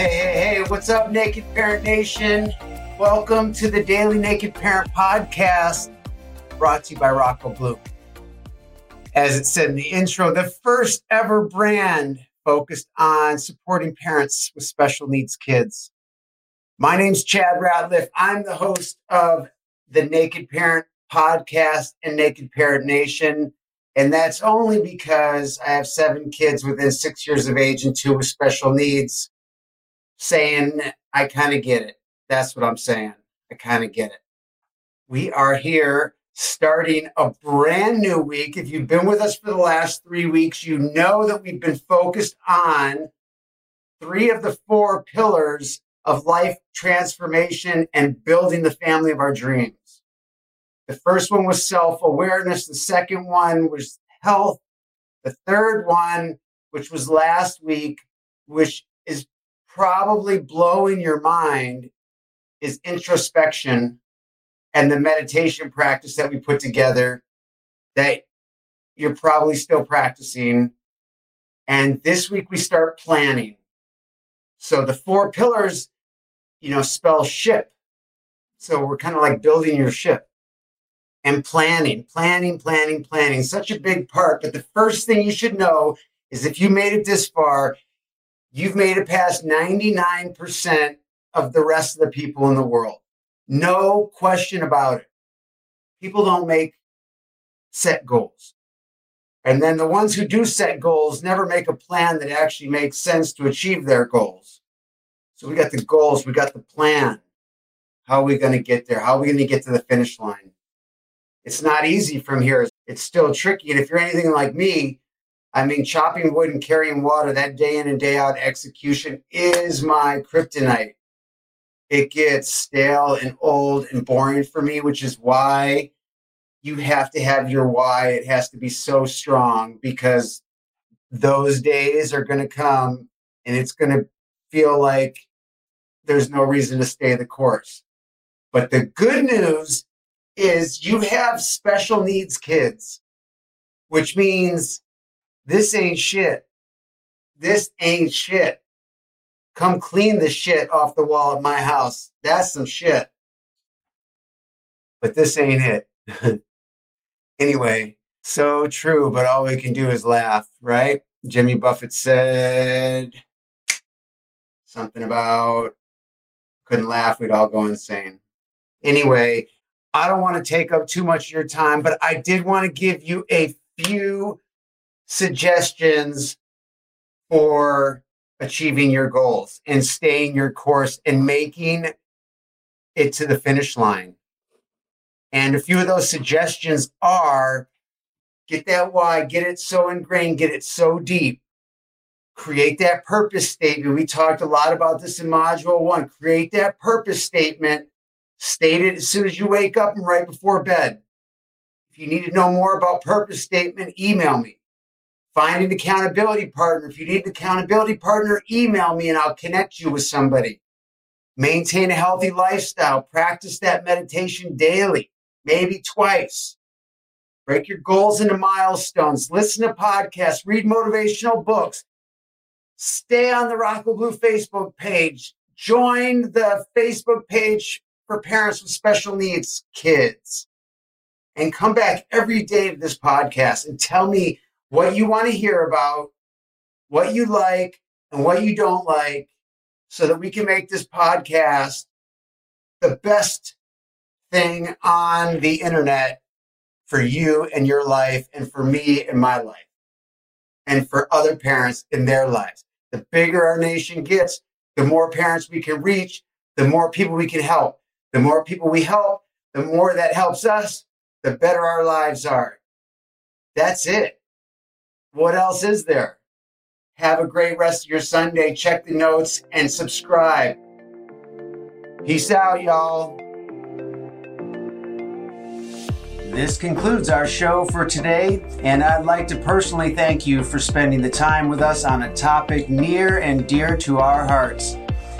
Hey, hey, hey, what's up, Naked Parent Nation? Welcome to the Daily Naked Parent Podcast, brought to you by Rocco Blue. As it said in the intro, the first ever brand focused on supporting parents with special needs kids. My name's Chad Ratliffe. I'm the host of the Naked Parent Podcast and Naked Parent Nation. And that's only because I have seven kids within six years of age and two with special needs saying, I kind of get it. That's what I'm saying. I kind of get it. We are here starting a brand new week. If you've been with us for the last three weeks, you know that we've been focused on three of the four pillars of life transformation and building the family of our dreams. The first one was self awareness. The second one was health. The third one, which was last week, which probably blowing your mind is introspection and the meditation practice that we put together that you're probably still practicing. And this week we start planning. So the four pillars, you know, spell ship. So we're kind of like building your ship and planning, planning, planning, planning. Such a big part. But the first thing you should know is if you made it this far, you've made it past 99% of the rest of the people in the world. No question about it. People don't make set goals. And then the ones who do set goals never make a plan that actually makes sense to achieve their goals. So we got the goals, we got the plan. How are we going to get there? How are we going to get to the finish line? It's not easy from here. It's still tricky. And if you're anything like me, I mean, chopping wood and carrying water, that day in and day out execution is my kryptonite. It gets stale and old and boring for me, which is why you have to have your why. It has to be so strong because those days are going to come and it's going to feel like there's no reason to stay the course. But the good news is you have special needs kids, which means this ain't shit. This ain't shit. Come clean the shit off the wall at my house. That's some shit. But this ain't it. anyway, so true, but all we can do is laugh, right? Jimmy Buffett said something about couldn't laugh, we'd all go insane. Anyway, I don't want to take up too much of your time, but I did want to give you a few suggestions for achieving your goals and staying your course and making it to the finish line. And a few of those suggestions are get that why, get it so ingrained, get it so deep. Create that purpose statement. We talked a lot about this in module one. Create that purpose statement. State it as soon as you wake up and right before bed. If you need to know more about purpose statement, email me. Find an accountability partner. If you need an accountability partner, email me and I'll connect you with somebody. Maintain a healthy lifestyle. Practice that meditation daily, maybe twice. Break your goals into milestones. Listen to podcasts. Read motivational books. Stay on the Rocco Blue Facebook page. Join the Facebook page for parents with special needs kids. And come back every day to this podcast and tell me what you want to hear about, what you like, and what you don't like, so that we can make this podcast the best thing on the internet for you and your life, and for me and my life, and for other parents in their lives. The bigger our nation gets, the more parents we can reach, the more people we can help. The more people we help, the more that helps us, the better our lives are. That's it. What else is there? Have a great rest of your Sunday. Check the notes and subscribe. Peace out, y'all. This concludes our show for today, and I'd like to personally thank you for spending the time with us on a topic near and dear to our hearts.